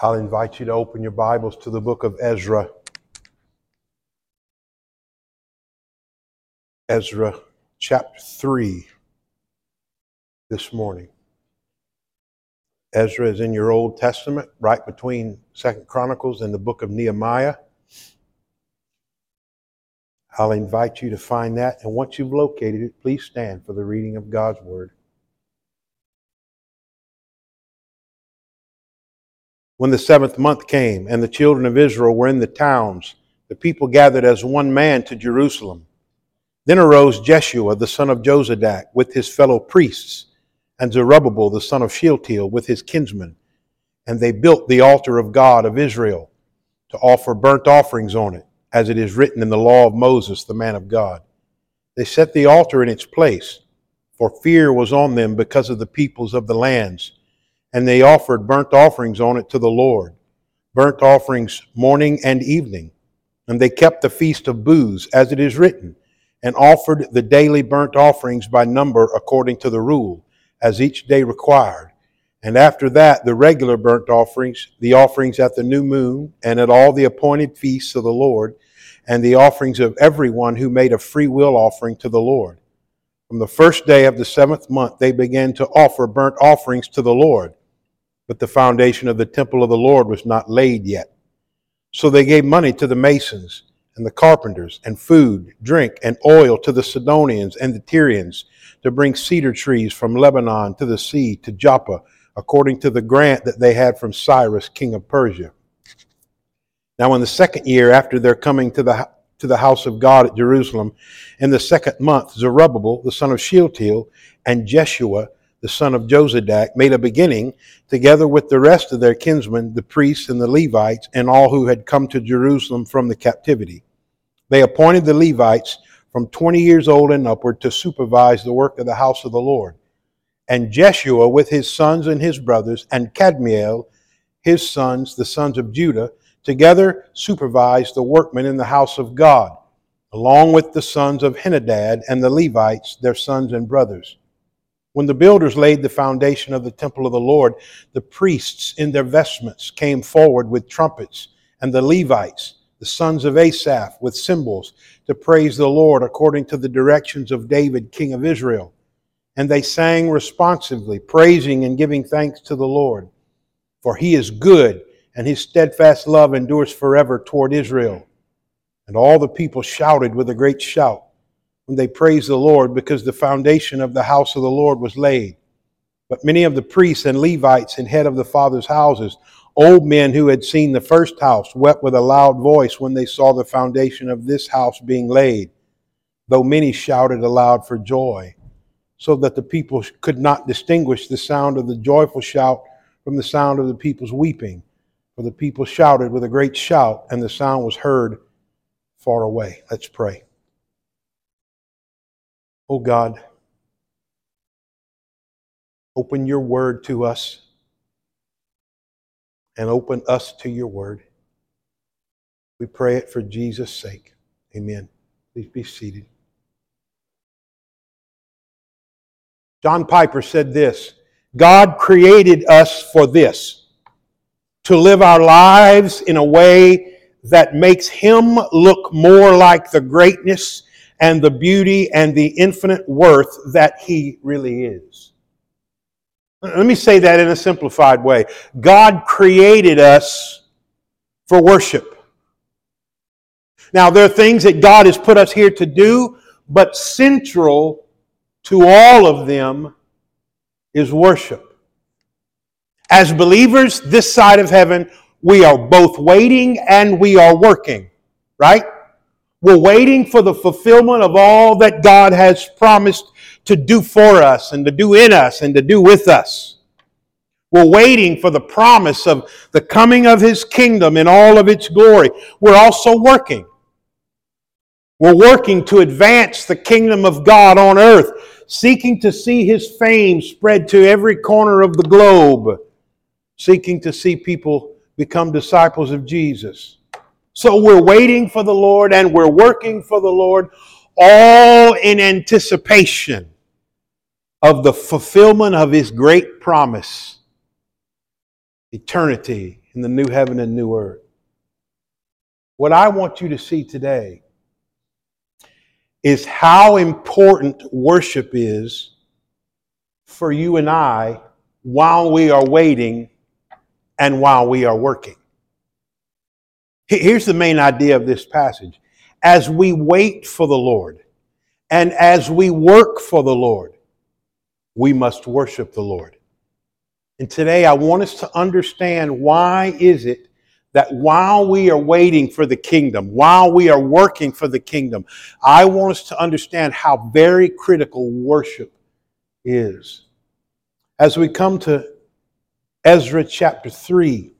I'll invite you to open your Bibles to the book of Ezra. Ezra chapter 3 this morning. Ezra is in your Old Testament, right between Second Chronicles and the book of Nehemiah. I'll invite you to find that, and once you've located it, please stand for the reading of God's Word. When the seventh month came, and the children of Israel were in the towns, the people gathered as one man to Jerusalem. Then arose Jeshua the son of Jozadak with his fellow priests, and Zerubbabel the son of Shealtiel with his kinsmen. And they built the altar of God of Israel to offer burnt offerings on it as it is written in the law of Moses, the man of God. They set the altar in its place, for fear was on them because of the peoples of the lands, and they offered burnt offerings on it to the Lord, burnt offerings morning and evening. And they kept the feast of booths, as it is written, and offered the daily burnt offerings by number according to the rule, as each day required. And after that, the regular burnt offerings, the offerings at the new moon, and at all the appointed feasts of the Lord, and the offerings of everyone who made a free will offering to the Lord. From the first day of the seventh month, they began to offer burnt offerings to the Lord, but the foundation of the temple of the Lord was not laid yet. So they gave money to the masons and the carpenters, and food, drink, and oil to the Sidonians and the Tyrians to bring cedar trees from Lebanon to the sea to Joppa, according to the grant that they had from Cyrus, king of Persia. Now, in the second year after their coming to the, to the house of God at Jerusalem, in the second month, Zerubbabel, the son of Shealtiel, and Jeshua, the son of Jozadak, made a beginning, together with the rest of their kinsmen, the priests and the Levites, and all who had come to Jerusalem from the captivity. They appointed the Levites from 20 years old and upward to supervise the work of the house of the Lord. And Jeshua with his sons and his brothers, and Kadmiel, his sons, the sons of Judah, together supervised the workmen in the house of God, along with the sons of Henadad and the Levites, their sons and brothers. When the builders laid the foundation of the temple of the Lord, the priests in their vestments came forward with trumpets, and the Levites, the sons of Asaph, with cymbals, to praise the Lord according to the directions of David, king of Israel. And they sang responsively, praising and giving thanks to the Lord. For he is good, and his steadfast love endures forever toward Israel. And all the people shouted with a great shout when they praised the Lord, because the foundation of the house of the Lord was laid. But many of the priests and Levites and head of the fathers' houses, old men who had seen the first house, wept with a loud voice when they saw the foundation of this house being laid, though many shouted aloud for joy, so that the people could not distinguish the sound of the joyful shout from the sound of the people's weeping. For the people shouted with a great shout, and the sound was heard far away. Let's pray. Oh God, open your word to us and open us to your word. We pray it for Jesus' sake. Amen. Please be seated. John Piper said this God created us for this to live our lives in a way that makes Him look more like the greatness and the beauty and the infinite worth that He really is. Let me say that in a simplified way. God created us for worship. Now, there are things that God has put us here to do, but central to all of them is worship. As believers, this side of heaven, we are both waiting and we are working, right? We're waiting for the fulfillment of all that God has promised to do for us and to do in us and to do with us. We're waiting for the promise of the coming of His kingdom in all of its glory. We're also working. We're working to advance the kingdom of God on earth, seeking to see His fame spread to every corner of the globe seeking to see people become disciples of Jesus. So we're waiting for the Lord and we're working for the Lord, all in anticipation of the fulfillment of His great promise eternity in the new heaven and new earth. What I want you to see today is how important worship is for you and I while we are waiting and while we are working. Here's the main idea of this passage. As we wait for the Lord and as we work for the Lord, we must worship the Lord. And today I want us to understand why is it that while we are waiting for the kingdom, while we are working for the kingdom, I want us to understand how very critical worship is. As we come to Ezra chapter 3,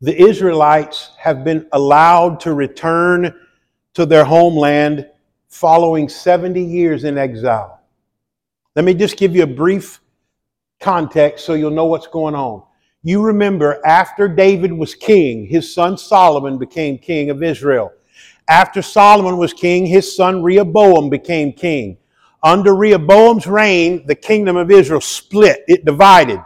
the Israelites have been allowed to return to their homeland following 70 years in exile. Let me just give you a brief context so you'll know what's going on. You remember after David was king, his son Solomon became king of Israel. After Solomon was king, his son Rehoboam became king. Under Rehoboam's reign, the kingdom of Israel split, it divided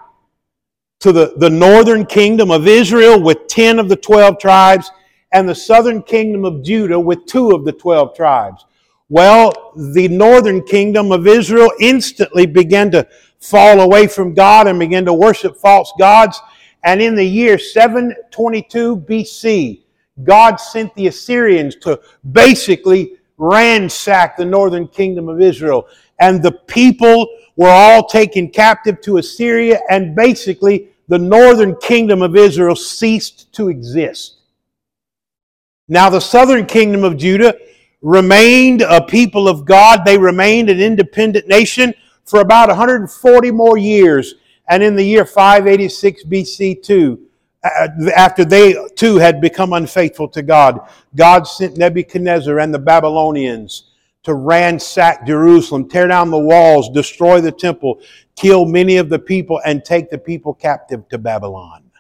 to the, the northern kingdom of Israel with 10 of the 12 tribes and the southern kingdom of Judah with two of the 12 tribes. Well, the northern kingdom of Israel instantly began to fall away from God and began to worship false gods. And in the year 722 BC, God sent the Assyrians to basically ransack the northern kingdom of Israel. And the people were all taken captive to Assyria, and basically the northern kingdom of Israel ceased to exist. Now, the southern kingdom of Judah remained a people of God. They remained an independent nation for about 140 more years. And in the year 586 BC, too, uh, after they too had become unfaithful to God, God sent Nebuchadnezzar and the Babylonians to ransack Jerusalem, tear down the walls, destroy the temple, kill many of the people, and take the people captive to Babylon.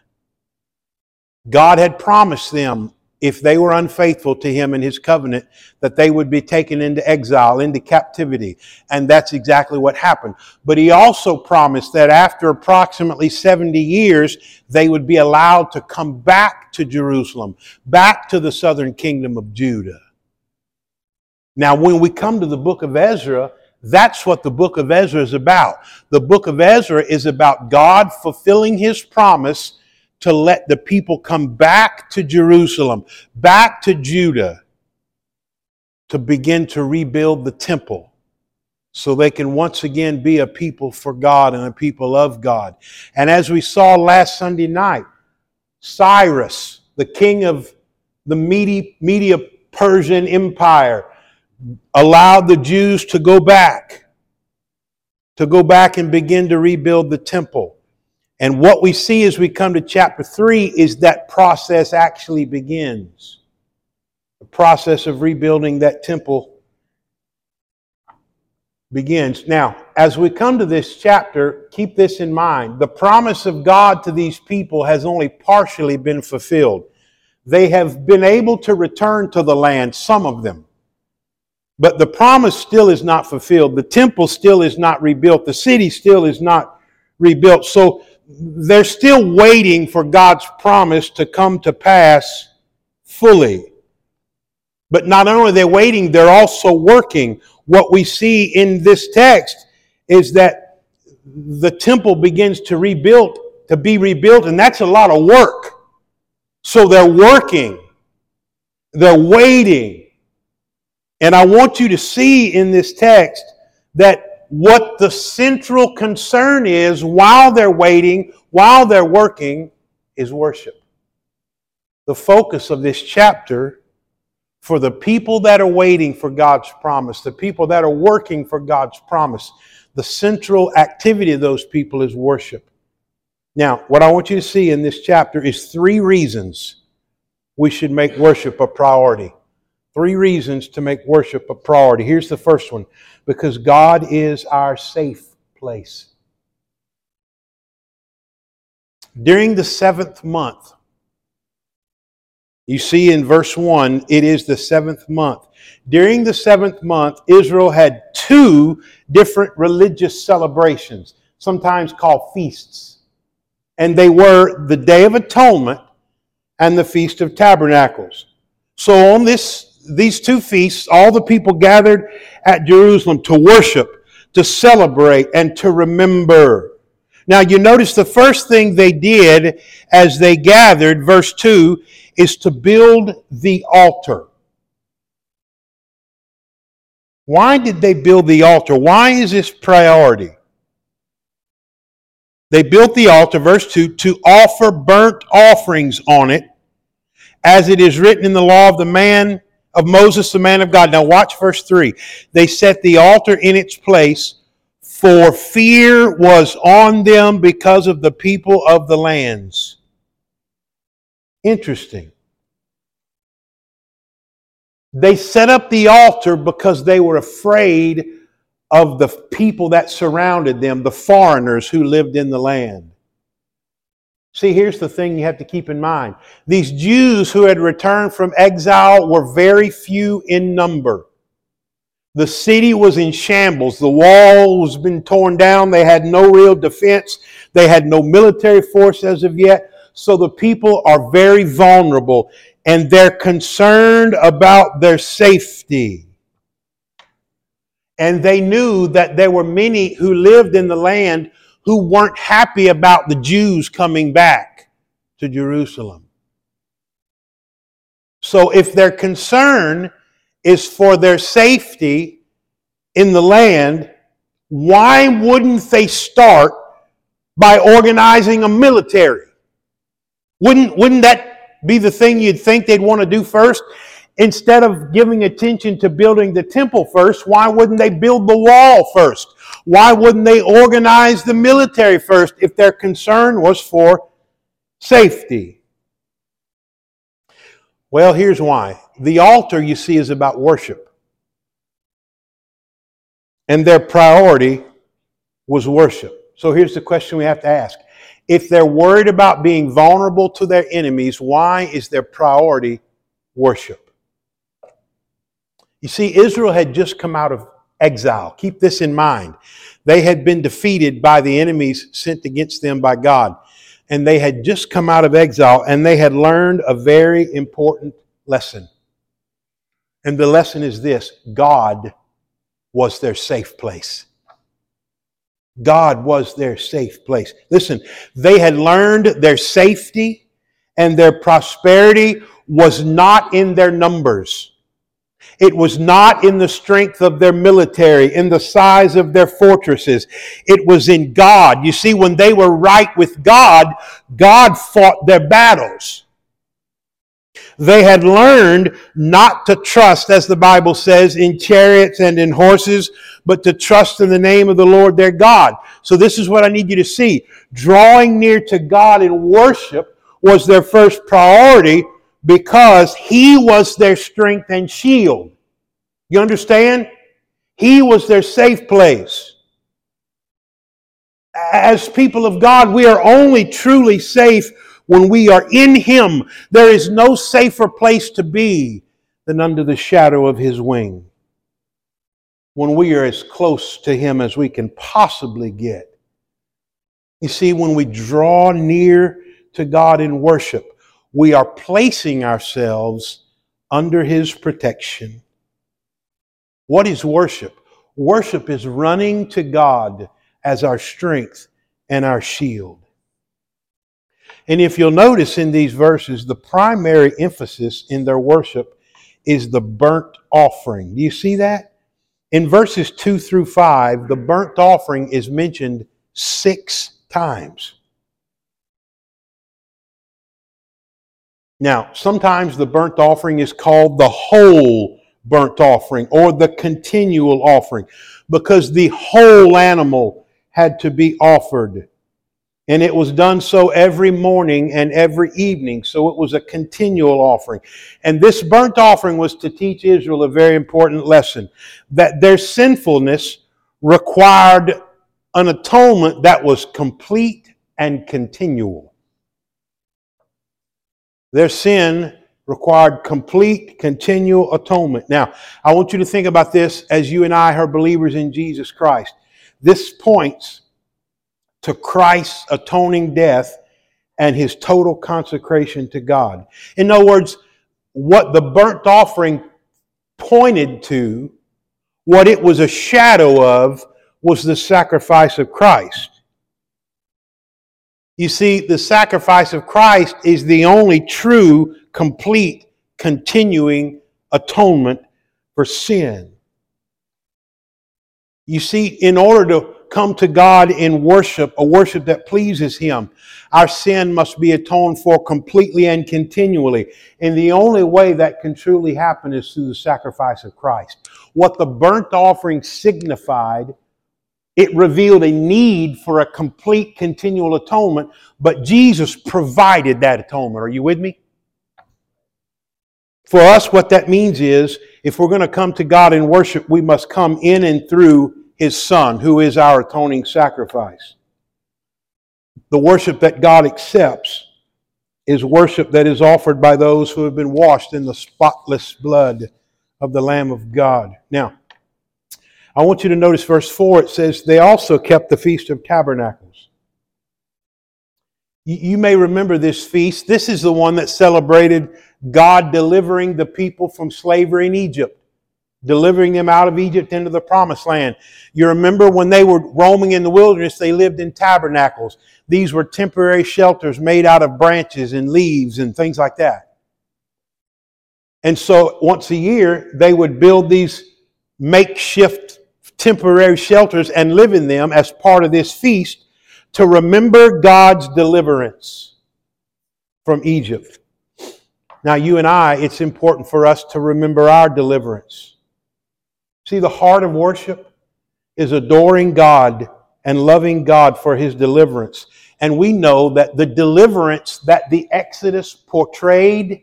God had promised them if they were unfaithful to him and his covenant, that they would be taken into exile, into captivity. And that's exactly what happened. But he also promised that after approximately 70 years, they would be allowed to come back to Jerusalem, back to the southern kingdom of Judah. Now, when we come to the book of Ezra, that's what the book of Ezra is about. The book of Ezra is about God fulfilling his promise to let the people come back to Jerusalem, back to Judah, to begin to rebuild the temple so they can once again be a people for God and a people of God. And as we saw last Sunday night, Cyrus, the king of the Media Persian Empire, allowed the Jews to go back, to go back and begin to rebuild the temple. And what we see as we come to chapter 3 is that process actually begins. The process of rebuilding that temple begins. Now, as we come to this chapter, keep this in mind. The promise of God to these people has only partially been fulfilled. They have been able to return to the land, some of them. But the promise still is not fulfilled. The temple still is not rebuilt. The city still is not rebuilt. So they're still waiting for God's promise to come to pass fully. But not only are they waiting, they're also working. What we see in this text is that the temple begins to rebuild, to be rebuilt, and that's a lot of work. So they're working. They're waiting. And I want you to see in this text that what the central concern is while they're waiting, while they're working, is worship. The focus of this chapter for the people that are waiting for God's promise, the people that are working for God's promise, the central activity of those people is worship. Now, what I want you to see in this chapter is three reasons we should make worship a priority. Three reasons to make worship a priority. Here's the first one because God is our safe place. During the seventh month, you see in verse 1, it is the seventh month. During the seventh month, Israel had two different religious celebrations, sometimes called feasts. and they were the Day of Atonement and the Feast of Tabernacles. So on this these two feasts, all the people gathered at Jerusalem to worship, to celebrate, and to remember. Now you notice the first thing they did as they gathered, verse 2, is to build the altar. Why did they build the altar? Why is this priority? They built the altar, verse 2, to offer burnt offerings on it, as it is written in the law of the man of Moses, the man of God. Now watch verse 3. They set the altar in its place, for fear was on them because of the people of the lands. Interesting. They set up the altar because they were afraid of the people that surrounded them, the foreigners who lived in the land. See, here's the thing you have to keep in mind. These Jews who had returned from exile were very few in number. The city was in shambles. The walls had been torn down. They had no real defense. They had no military force as of yet. So the people are very vulnerable and they're concerned about their safety. And they knew that there were many who lived in the land who weren't happy about the Jews coming back to Jerusalem. So if their concern is for their safety in the land, why wouldn't they start by organizing a military? Wouldn't, wouldn't that be the thing you'd think they'd want to do first. Instead of giving attention to building the temple first, why wouldn't they build the wall first? Why wouldn't they organize the military first if their concern was for safety? Well, here's why. The altar, you see, is about worship. And their priority was worship. So here's the question we have to ask if they're worried about being vulnerable to their enemies, why is their priority worship? You see, Israel had just come out of exile. Keep this in mind. They had been defeated by the enemies sent against them by God. And they had just come out of exile and they had learned a very important lesson. And the lesson is this God was their safe place. God was their safe place. Listen, they had learned their safety and their prosperity was not in their numbers. It was not in the strength of their military, in the size of their fortresses. It was in God. You see, when they were right with God, God fought their battles. They had learned not to trust, as the Bible says, in chariots and in horses, but to trust in the name of the Lord their God. So this is what I need you to see. Drawing near to God in worship was their first priority because He was their strength and shield. You understand? He was their safe place. As people of God, we are only truly safe when we are in Him, there is no safer place to be than under the shadow of His wing. When we are as close to Him as we can possibly get. You see, when we draw near to God in worship, we are placing ourselves under His protection. What is worship? Worship is running to God as our strength and our shield. And if you'll notice in these verses, the primary emphasis in their worship is the burnt offering. Do you see that? In verses 2 through 5, the burnt offering is mentioned six times. Now, sometimes the burnt offering is called the whole burnt offering or the continual offering because the whole animal had to be offered and it was done so every morning and every evening. So it was a continual offering. And this burnt offering was to teach Israel a very important lesson that their sinfulness required an atonement that was complete and continual. Their sin required complete, continual atonement. Now, I want you to think about this as you and I are believers in Jesus Christ. This points to Christ's atoning death and his total consecration to God. In other words, what the burnt offering pointed to, what it was a shadow of, was the sacrifice of Christ. You see, the sacrifice of Christ is the only true, complete, continuing atonement for sin. You see, in order to come to God in worship, a worship that pleases Him, our sin must be atoned for completely and continually. And the only way that can truly happen is through the sacrifice of Christ. What the burnt offering signified it revealed a need for a complete continual atonement, but Jesus provided that atonement. Are you with me? For us, what that means is if we're going to come to God in worship, we must come in and through His Son, who is our atoning sacrifice. The worship that God accepts is worship that is offered by those who have been washed in the spotless blood of the Lamb of God. Now, I want you to notice verse 4. It says, They also kept the Feast of Tabernacles. You may remember this feast. This is the one that celebrated God delivering the people from slavery in Egypt, delivering them out of Egypt into the promised land. You remember when they were roaming in the wilderness, they lived in tabernacles. These were temporary shelters made out of branches and leaves and things like that. And so once a year, they would build these makeshift temporary shelters and live in them as part of this feast to remember God's deliverance from Egypt. Now, you and I, it's important for us to remember our deliverance. See, the heart of worship is adoring God and loving God for his deliverance. And we know that the deliverance that the Exodus portrayed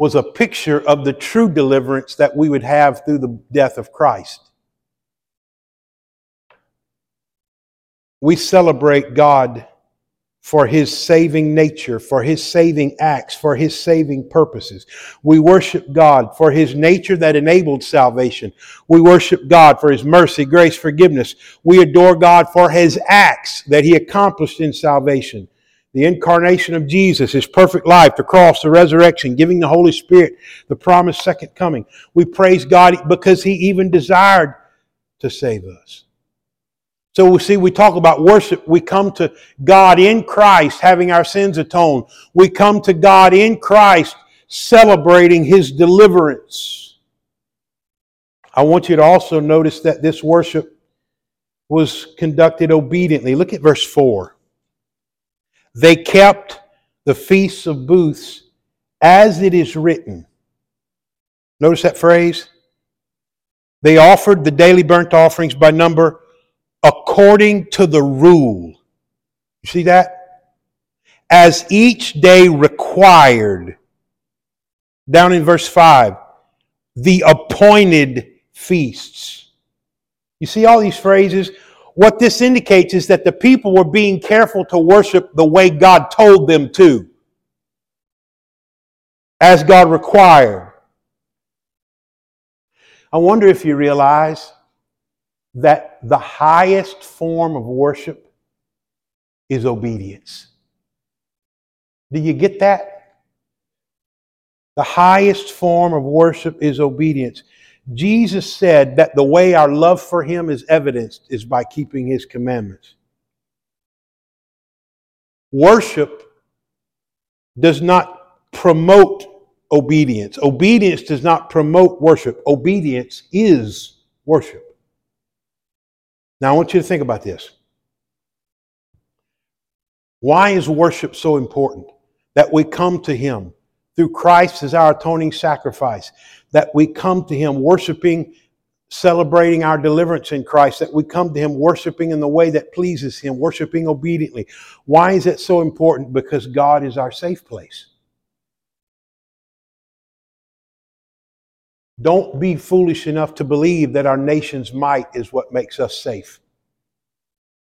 was a picture of the true deliverance that we would have through the death of Christ. We celebrate God for his saving nature, for his saving acts, for his saving purposes. We worship God for his nature that enabled salvation. We worship God for his mercy, grace, forgiveness. We adore God for his acts that he accomplished in salvation the incarnation of Jesus, his perfect life, the cross, the resurrection, giving the Holy Spirit, the promised second coming. We praise God because he even desired to save us. So we see, we talk about worship. We come to God in Christ, having our sins atoned. We come to God in Christ, celebrating his deliverance. I want you to also notice that this worship was conducted obediently. Look at verse 4. They kept the feasts of booths as it is written. Notice that phrase? They offered the daily burnt offerings by number according to the rule. You see that? As each day required. Down in verse 5, the appointed feasts. You see all these phrases? What this indicates is that the people were being careful to worship the way God told them to, as God required. I wonder if you realize that the highest form of worship is obedience. Do you get that? The highest form of worship is obedience. Jesus said that the way our love for Him is evidenced is by keeping His commandments. Worship does not promote obedience. Obedience does not promote worship. Obedience is worship. Now, I want you to think about this. Why is worship so important? That we come to Him through Christ as our atoning sacrifice, that we come to Him worshiping, celebrating our deliverance in Christ, that we come to Him worshiping in the way that pleases Him, worshiping obediently. Why is it so important? Because God is our safe place. Don't be foolish enough to believe that our nation's might is what makes us safe.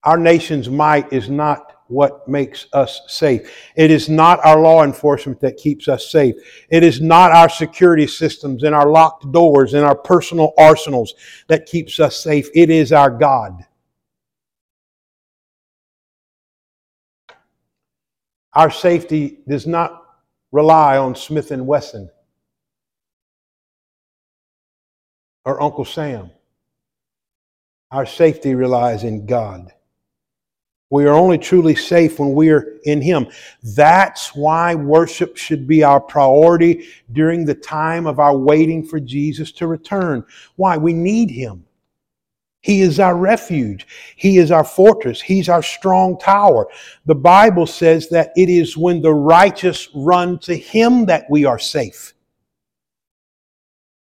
Our nation's might is not what makes us safe. It is not our law enforcement that keeps us safe. It is not our security systems and our locked doors and our personal arsenals that keeps us safe. It is our God. Our safety does not rely on Smith and Wesson or Uncle Sam. Our safety relies in God. We are only truly safe when we are in Him. That's why worship should be our priority during the time of our waiting for Jesus to return. Why? We need Him. He is our refuge. He is our fortress. He's our strong tower. The Bible says that it is when the righteous run to Him that we are safe.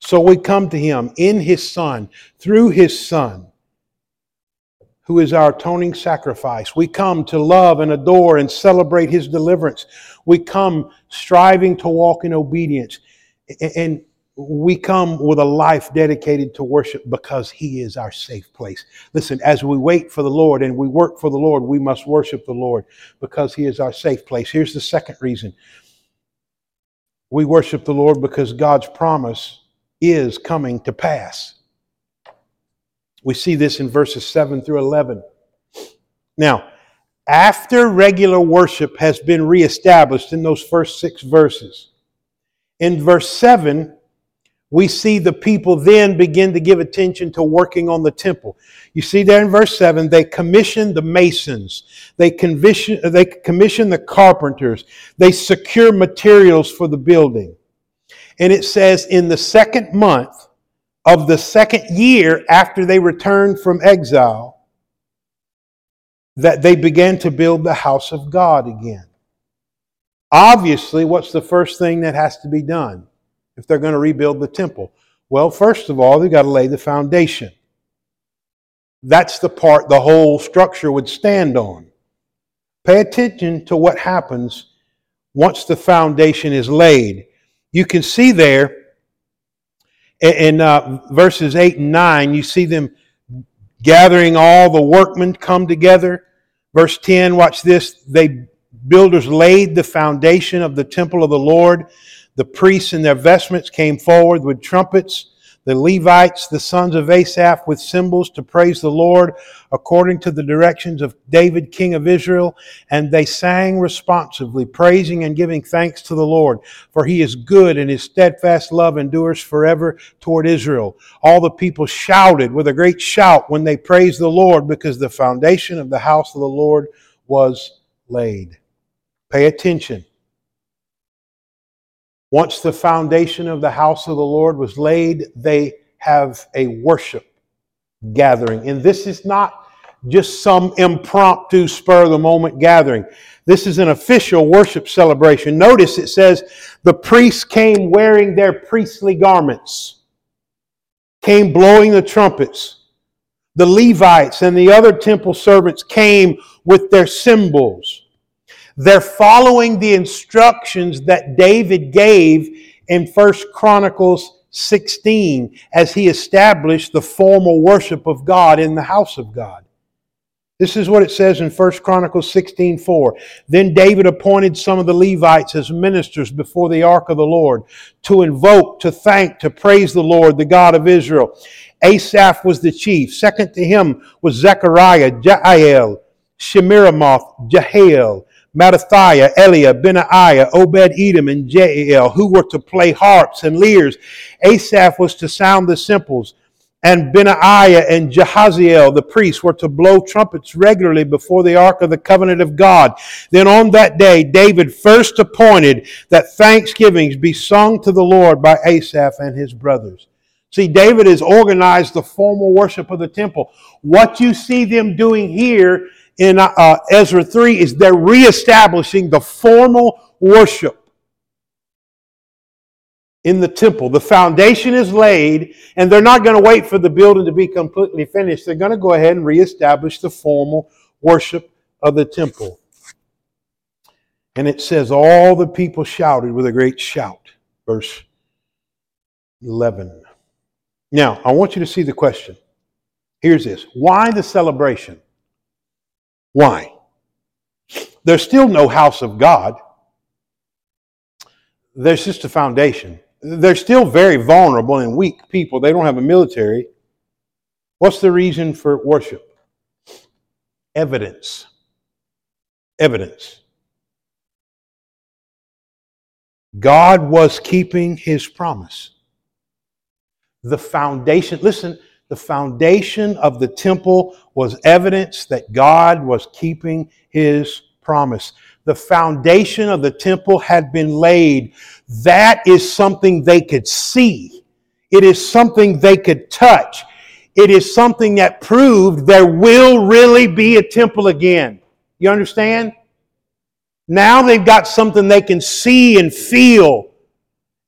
So we come to Him in His Son, through His Son who is our atoning sacrifice. We come to love and adore and celebrate his deliverance. We come striving to walk in obedience. And we come with a life dedicated to worship because he is our safe place. Listen, as we wait for the Lord and we work for the Lord, we must worship the Lord because he is our safe place. Here's the second reason. We worship the Lord because God's promise is coming to pass. We see this in verses 7 through 11. Now, after regular worship has been reestablished in those first six verses, in verse 7, we see the people then begin to give attention to working on the temple. You see there in verse 7, they commission the masons, they commission, they commission the carpenters, they secure materials for the building. And it says, in the second month, of the second year after they returned from exile that they began to build the house of God again. Obviously, what's the first thing that has to be done if they're going to rebuild the temple? Well, first of all, they've got to lay the foundation. That's the part the whole structure would stand on. Pay attention to what happens once the foundation is laid. You can see there in uh, verses 8 and 9, you see them gathering all the workmen come together. Verse 10, watch this. They builders laid the foundation of the temple of the Lord. The priests in their vestments came forward with trumpets the Levites, the sons of Asaph, with cymbals to praise the Lord according to the directions of David, king of Israel. And they sang responsively, praising and giving thanks to the Lord, for he is good and his steadfast love endures forever toward Israel. All the people shouted with a great shout when they praised the Lord because the foundation of the house of the Lord was laid. Pay attention. Once the foundation of the house of the Lord was laid, they have a worship gathering. And this is not just some impromptu spur of the moment gathering. This is an official worship celebration. Notice it says the priests came wearing their priestly garments, came blowing the trumpets. The Levites and the other temple servants came with their cymbals. They're following the instructions that David gave in First Chronicles 16 as he established the formal worship of God in the house of God. This is what it says in 1 Chronicles 16 4. Then David appointed some of the Levites as ministers before the ark of the Lord to invoke, to thank, to praise the Lord, the God of Israel. Asaph was the chief. Second to him was Zechariah, Jael, Shemiramoth, Jehiel, Mattithiah, Eliab, Benaiah, Obed Edom, and Jael, who were to play harps and lyres. Asaph was to sound the cymbals, and Benaiah and Jehaziel, the priests, were to blow trumpets regularly before the ark of the covenant of God. Then on that day, David first appointed that thanksgivings be sung to the Lord by Asaph and his brothers. See, David has organized the formal worship of the temple. What you see them doing here in uh, Ezra 3 is they're reestablishing the formal worship in the temple. The foundation is laid, and they're not going to wait for the building to be completely finished. They're going to go ahead and reestablish the formal worship of the temple. And it says, All the people shouted with a great shout. Verse 11. Now, I want you to see the question. Here's this Why the celebration? Why? There's still no house of God. There's just a foundation. They're still very vulnerable and weak people. They don't have a military. What's the reason for worship? Evidence. Evidence. God was keeping his promise. The foundation, listen, the foundation of the temple was evidence that God was keeping his promise. The foundation of the temple had been laid. That is something they could see. It is something they could touch. It is something that proved there will really be a temple again. You understand? Now they've got something they can see and feel.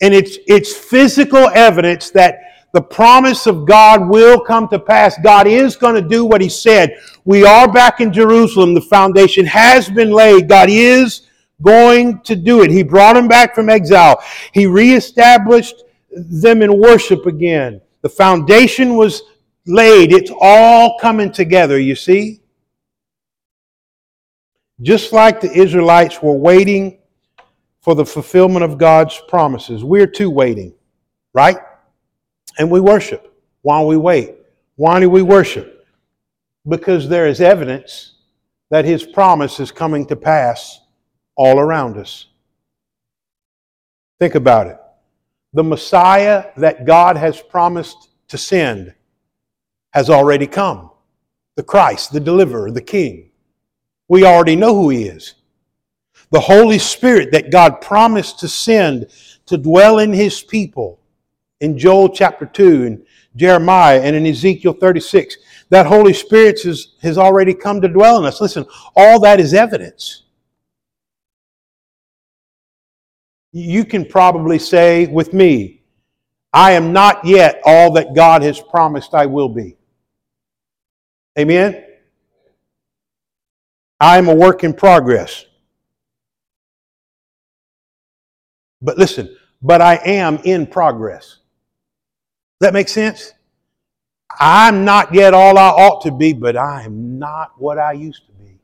And it's, it's physical evidence that the promise of God will come to pass. God is going to do what He said. We are back in Jerusalem. The foundation has been laid. God is going to do it. He brought them back from exile. He reestablished them in worship again. The foundation was laid. It's all coming together, you see? Just like the Israelites were waiting for the fulfillment of God's promises, we're too waiting, right? And we worship while we wait. Why do we worship? Because there is evidence that His promise is coming to pass all around us. Think about it. The Messiah that God has promised to send has already come. The Christ, the deliverer, the King. We already know who he is. The Holy Spirit that God promised to send to dwell in his people in Joel chapter 2 and Jeremiah and in Ezekiel 36. That Holy Spirit has, has already come to dwell in us. Listen, all that is evidence. You can probably say with me, I am not yet all that God has promised I will be. Amen? I am a work in progress. But listen, but I am in progress. That make sense? I'm not yet all I ought to be, but I am not what I used to be.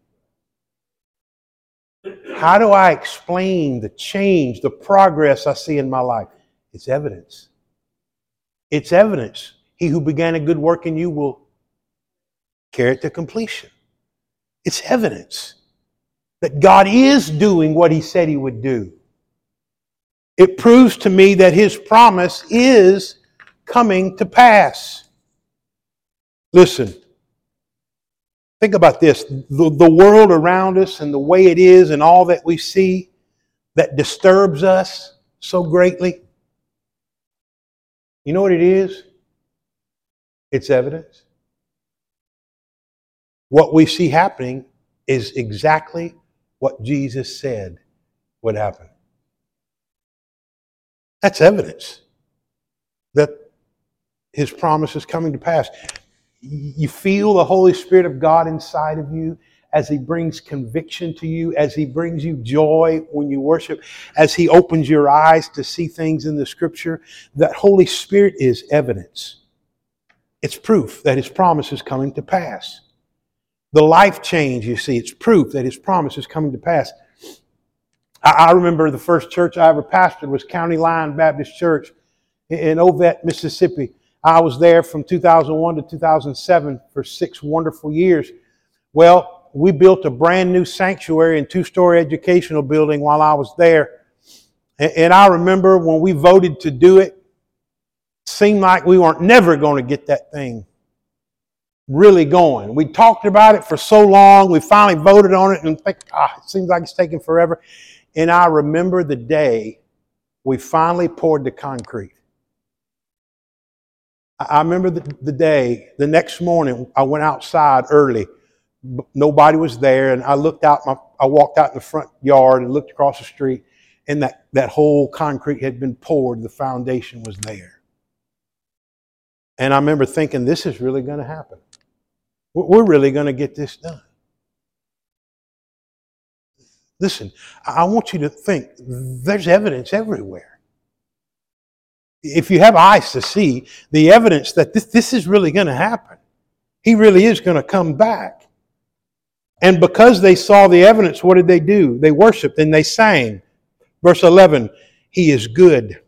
How do I explain the change, the progress I see in my life? It's evidence. It's evidence. He who began a good work in you will carry it to completion. It's evidence that God is doing what He said He would do. It proves to me that His promise is coming to pass. Listen, think about this the, the world around us and the way it is and all that we see that disturbs us so greatly. You know what it is? It's evidence what we see happening is exactly what Jesus said would happen. That's evidence his promise is coming to pass. You feel the Holy Spirit of God inside of you as he brings conviction to you, as he brings you joy when you worship, as he opens your eyes to see things in the scripture. That Holy Spirit is evidence. It's proof that his promise is coming to pass. The life change, you see, it's proof that his promise is coming to pass. I, I remember the first church I ever pastored was County Line Baptist Church in Ovett, Mississippi. I was there from 2001 to 2007 for six wonderful years. Well, we built a brand new sanctuary and two story educational building while I was there. And I remember when we voted to do it, it seemed like we weren't never going to get that thing really going. We talked about it for so long. We finally voted on it and think, ah, it seems like it's taking forever. And I remember the day we finally poured the concrete. I remember the, the day, the next morning, I went outside early. Nobody was there. And I looked out, my, I walked out in the front yard and looked across the street, and that, that whole concrete had been poured. The foundation was there. And I remember thinking, this is really going to happen. We're really going to get this done. Listen, I want you to think there's evidence everywhere. If you have eyes to see, the evidence that this, this is really going to happen. He really is going to come back. And because they saw the evidence, what did they do? They worshiped and they sang. Verse 11 He is good.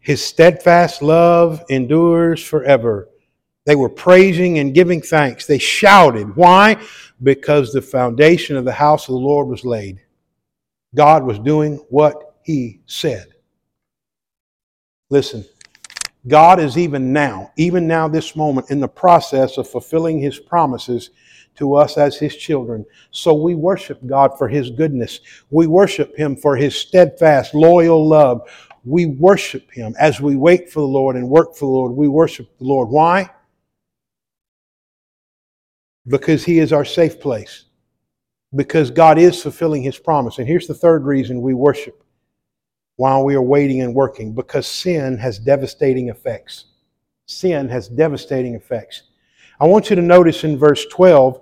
His steadfast love endures forever. They were praising and giving thanks. They shouted. Why? Because the foundation of the house of the Lord was laid. God was doing what he said. Listen, God is even now, even now, this moment, in the process of fulfilling his promises to us as his children. So we worship God for his goodness. We worship him for his steadfast, loyal love. We worship him as we wait for the Lord and work for the Lord. We worship the Lord. Why? Because he is our safe place. Because God is fulfilling his promise. And here's the third reason we worship while we are waiting and working because sin has devastating effects. Sin has devastating effects. I want you to notice in verse 12,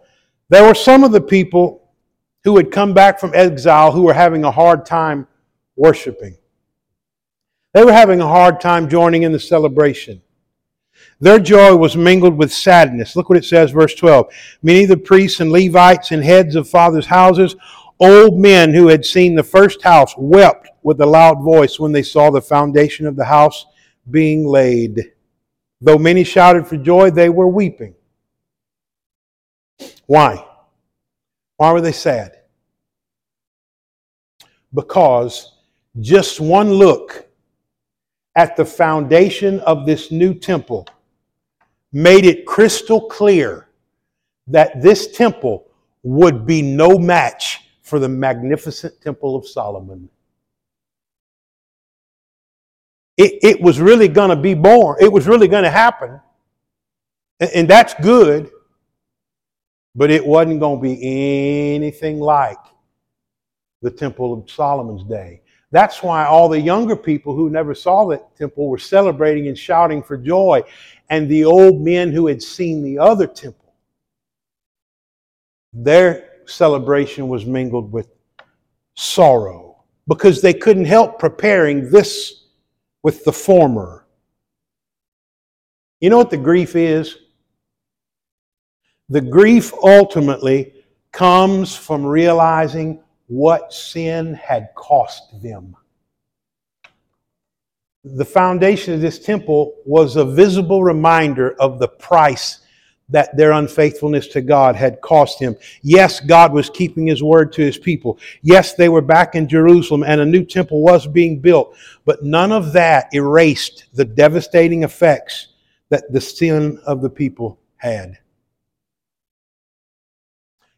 there were some of the people who had come back from exile who were having a hard time worshiping. They were having a hard time joining in the celebration. Their joy was mingled with sadness. Look what it says, verse 12. Many of the priests and Levites and heads of fathers' houses, old men who had seen the first house, wept with a loud voice when they saw the foundation of the house being laid. Though many shouted for joy, they were weeping. Why? Why were they sad? Because just one look at the foundation of this new temple made it crystal clear that this temple would be no match for the magnificent temple of Solomon it, it was really going to be born. It was really going to happen. And, and that's good. But it wasn't going to be anything like the Temple of Solomon's day. That's why all the younger people who never saw that temple were celebrating and shouting for joy. And the old men who had seen the other temple, their celebration was mingled with sorrow because they couldn't help preparing this with the former. You know what the grief is? The grief ultimately comes from realizing what sin had cost them. The foundation of this temple was a visible reminder of the price that their unfaithfulness to God had cost him. Yes, God was keeping his word to his people. Yes, they were back in Jerusalem and a new temple was being built, but none of that erased the devastating effects that the sin of the people had.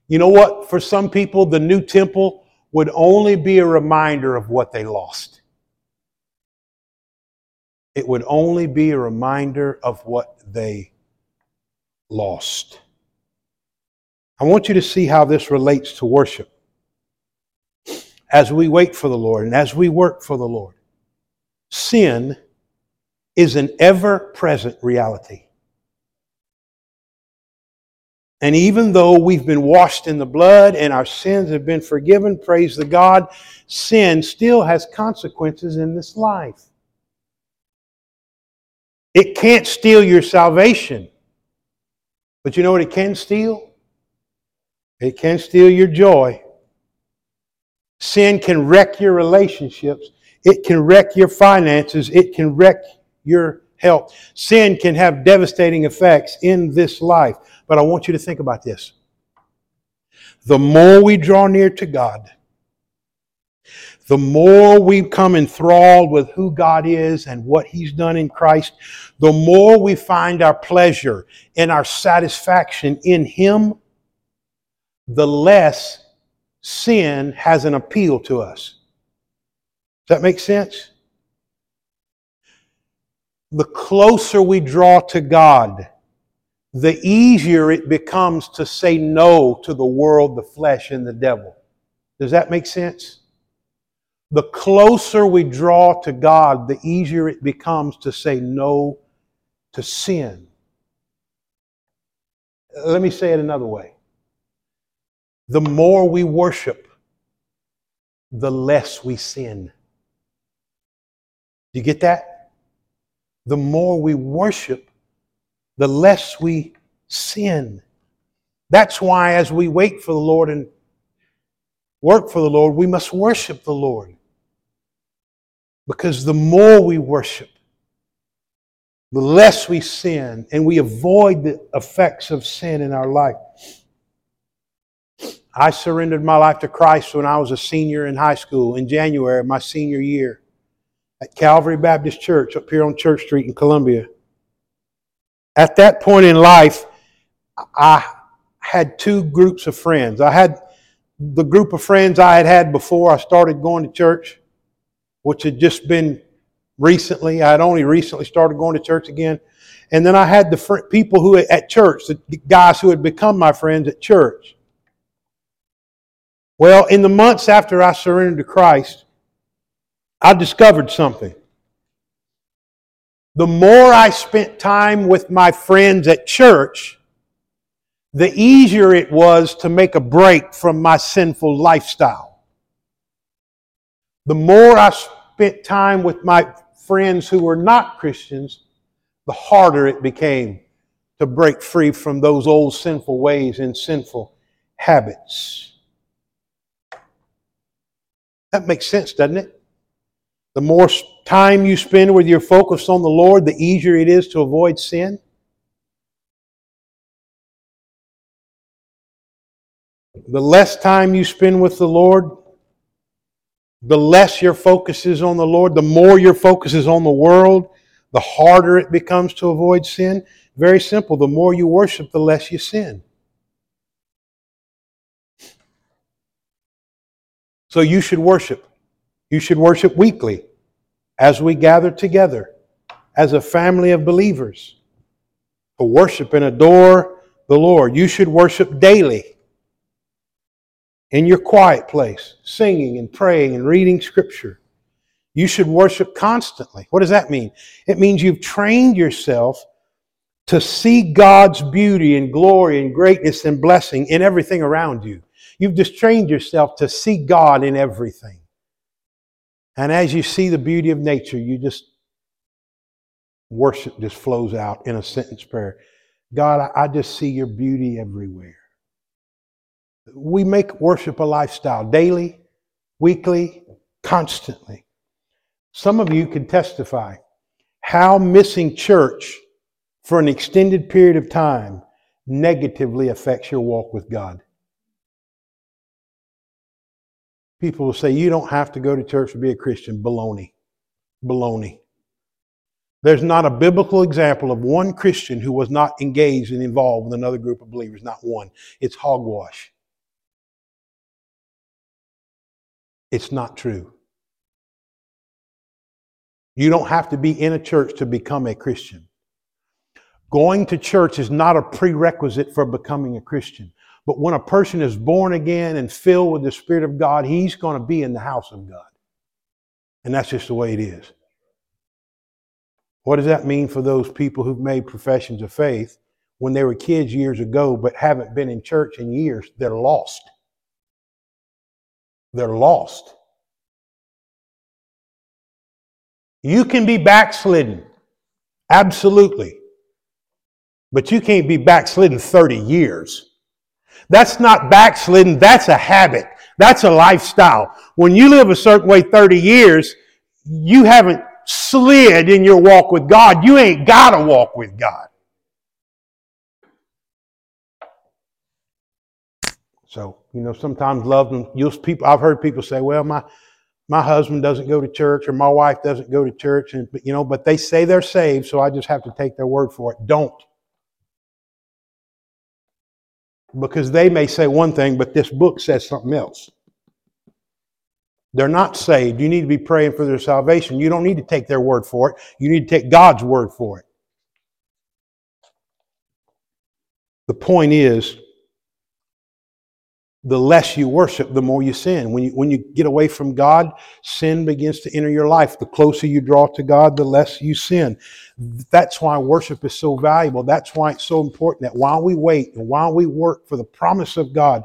You know what? For some people, the new temple would only be a reminder of what they lost. It would only be a reminder of what they lost. I want you to see how this relates to worship. As we wait for the Lord and as we work for the Lord, sin is an ever present reality. And even though we've been washed in the blood and our sins have been forgiven, praise the God, sin still has consequences in this life. It can't steal your salvation. But you know what it can steal? It can steal your joy. Sin can wreck your relationships. It can wreck your finances. It can wreck your health. Sin can have devastating effects in this life. But I want you to think about this. The more we draw near to God, the more we come enthralled with who God is and what He's done in Christ, the more we find our pleasure and our satisfaction in Him, the less sin has an appeal to us. Does that make sense? The closer we draw to God, the easier it becomes to say no to the world, the flesh, and the devil. Does that make sense? The closer we draw to God, the easier it becomes to say no to sin. Let me say it another way. The more we worship, the less we sin. Do you get that? The more we worship, the less we sin. That's why, as we wait for the Lord and work for the Lord, we must worship the Lord. Because the more we worship, the less we sin and we avoid the effects of sin in our life. I surrendered my life to Christ when I was a senior in high school in January my senior year at Calvary Baptist Church up here on Church Street in Columbia. At that point in life, I had two groups of friends. I had the group of friends I had had before I started going to church, which had just been recently. I had only recently started going to church again. And then I had the fr- people who at church, the guys who had become my friends at church. Well, in the months after I surrendered to Christ, I discovered something. The more I spent time with my friends at church, the easier it was to make a break from my sinful lifestyle. The more I spent time with my friends who were not Christians, the harder it became to break free from those old sinful ways and sinful habits. That makes sense, doesn't it? The more time you spend with your focus on the Lord, the easier it is to avoid sin. The less time you spend with the Lord, the less your focus is on the Lord, the more your focus is on the world, the harder it becomes to avoid sin. Very simple. The more you worship, the less you sin. So you should worship. You should worship weekly as we gather together as a family of believers to worship and adore the Lord. You should worship daily in your quiet place, singing and praying and reading Scripture. You should worship constantly. What does that mean? It means you've trained yourself to see God's beauty and glory and greatness and blessing in everything around you. You've just trained yourself to see God in everything. And as you see the beauty of nature, you just worship just flows out in a sentence prayer. God, I, just see your beauty everywhere. We make worship a lifestyle daily, weekly, constantly. Some of you can testify how missing church for an extended period of time negatively affects your walk with God. People will say, You don't have to go to church to be a Christian. Baloney. Baloney. There's not a biblical example of one Christian who was not engaged and involved with another group of believers. Not one. It's hogwash. It's not true. You don't have to be in a church to become a Christian. Going to church is not a prerequisite for becoming a Christian. But when a person is born again and filled with the Spirit of God, he's going to be in the house of God. And that's just the way it is. What does that mean for those people who've made professions of faith when they were kids years ago but haven't been in church in years? They're lost. They're lost. You can be backslidden, absolutely. But you can't be backslidden 30 years. That's not backslidden, that's a habit. That's a lifestyle. When you live a certain way 30 years, you haven't slid in your walk with God. You ain't got to walk with God. So, you know, sometimes love them. You'll people I've heard people say, well, my my husband doesn't go to church or my wife doesn't go to church and you know, but they say they're saved, so I just have to take their word for it. Don't. because they may say one thing, but this book says something else. They're not saved. You need to be praying for their salvation. You don't need to take their word for it. You need to take God's word for it. The point is, the less you worship, the more you sin. When you, when you get away from God, sin begins to enter your life. The closer you draw to God, the less you sin. That's why worship is so valuable. That's why it's so important that while we wait and while we work for the promise of God,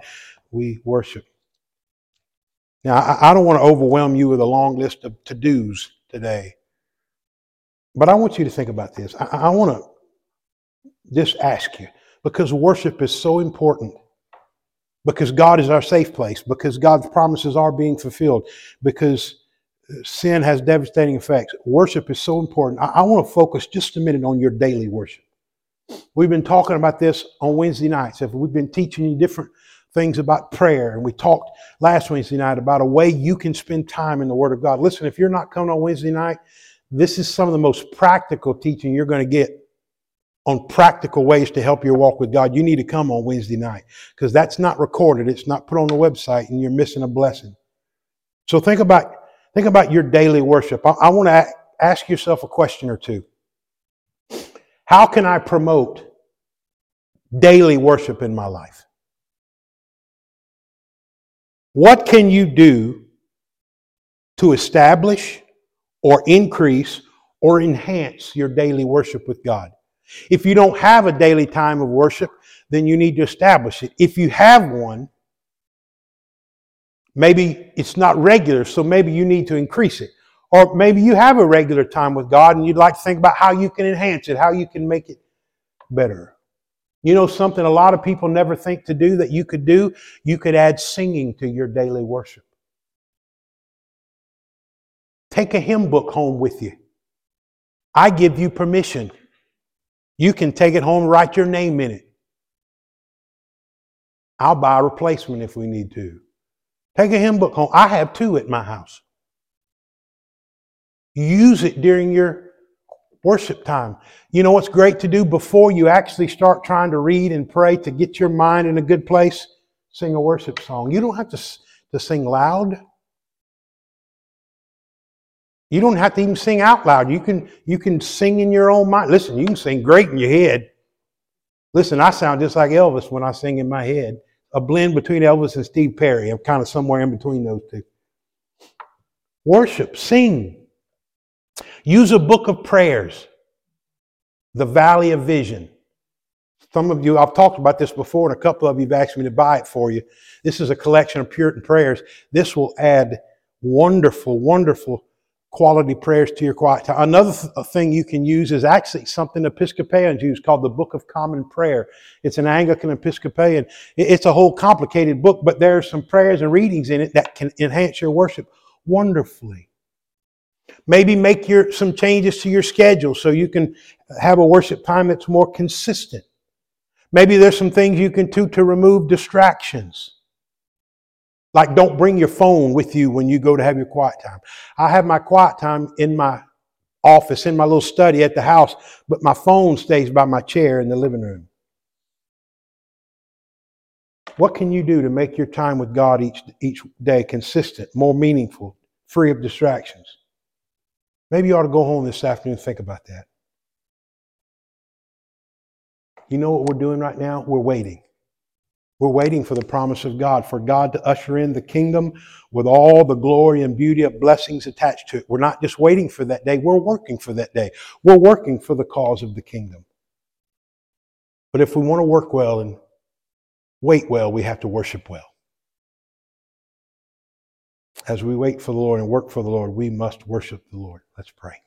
we worship. Now, I, I don't want to overwhelm you with a long list of to dos today, but I want you to think about this. I, I want to just ask you because worship is so important because God is our safe place, because God's promises are being fulfilled, because sin has devastating effects. Worship is so important. I, I want to focus just a minute on your daily worship. We've been talking about this on Wednesday nights. We've been teaching you different things about prayer, and we talked last Wednesday night about a way you can spend time in the Word of God. Listen, if you're not coming on Wednesday night, this is some of the most practical teaching you're going to get on practical ways to help your walk with God. You need to come on Wednesday night because that's not recorded. It's not put on the website, and you're missing a blessing. So think about think about your daily worship. I, I want to ask yourself a question or two. How can I promote daily worship in my life? What can you do to establish or increase or enhance your daily worship with God? If you don't have a daily time of worship, then you need to establish it. If you have one, maybe it's not regular, so maybe you need to increase it. Or maybe you have a regular time with God and you'd like to think about how you can enhance it, how you can make it better. You know something a lot of people never think to do that you could do? You could add singing to your daily worship. Take a hymn book home with you. I give you permission. You can take it home, write your name in it. I'll buy a replacement if we need to. Take a hymn book home. I have two at my house. Use it during your worship time. You know what's great to do before you actually start trying to read and pray to get your mind in a good place? Sing a worship song. You don't have to, to sing loud. You don't have to even sing out loud. You can, you can sing in your own mind. Listen, you can sing great in your head. Listen, I sound just like Elvis when I sing in my head. A blend between Elvis and Steve Perry. I'm kind of somewhere in between those two. Worship, sing. Use a book of prayers, the Valley of Vision. Some of you, I've talked about this before, and a couple of you have asked me to buy it for you. This is a collection of Puritan prayers. This will add wonderful, wonderful quality prayers to your quiet time. Another th- thing you can use is actually something Episcopalians use called the Book of Common Prayer. It's an Anglican Episcopalian. It's a whole complicated book, but there are some prayers and readings in it that can enhance your worship wonderfully. Maybe make your, some changes to your schedule so you can have a worship time that's more consistent. Maybe there's some things you can do to remove distractions. Like don't bring your phone with you when you go to have your quiet time. I have my quiet time in my office, in my little study at the house, but my phone stays by my chair in the living room. What can you do to make your time with God each, each day consistent, more meaningful, free of distractions? Maybe you ought to go home this afternoon and think about that. You know what we're doing right now? We're waiting. We're waiting for the promise of God, for God to usher in the kingdom with all the glory and beauty of blessings attached to it. We're not just waiting for that day, we're working for that day. We're working for the cause of the kingdom. But if we want to work well and wait well, we have to worship well. As we wait for the Lord and work for the Lord, we must worship the Lord. Let's pray.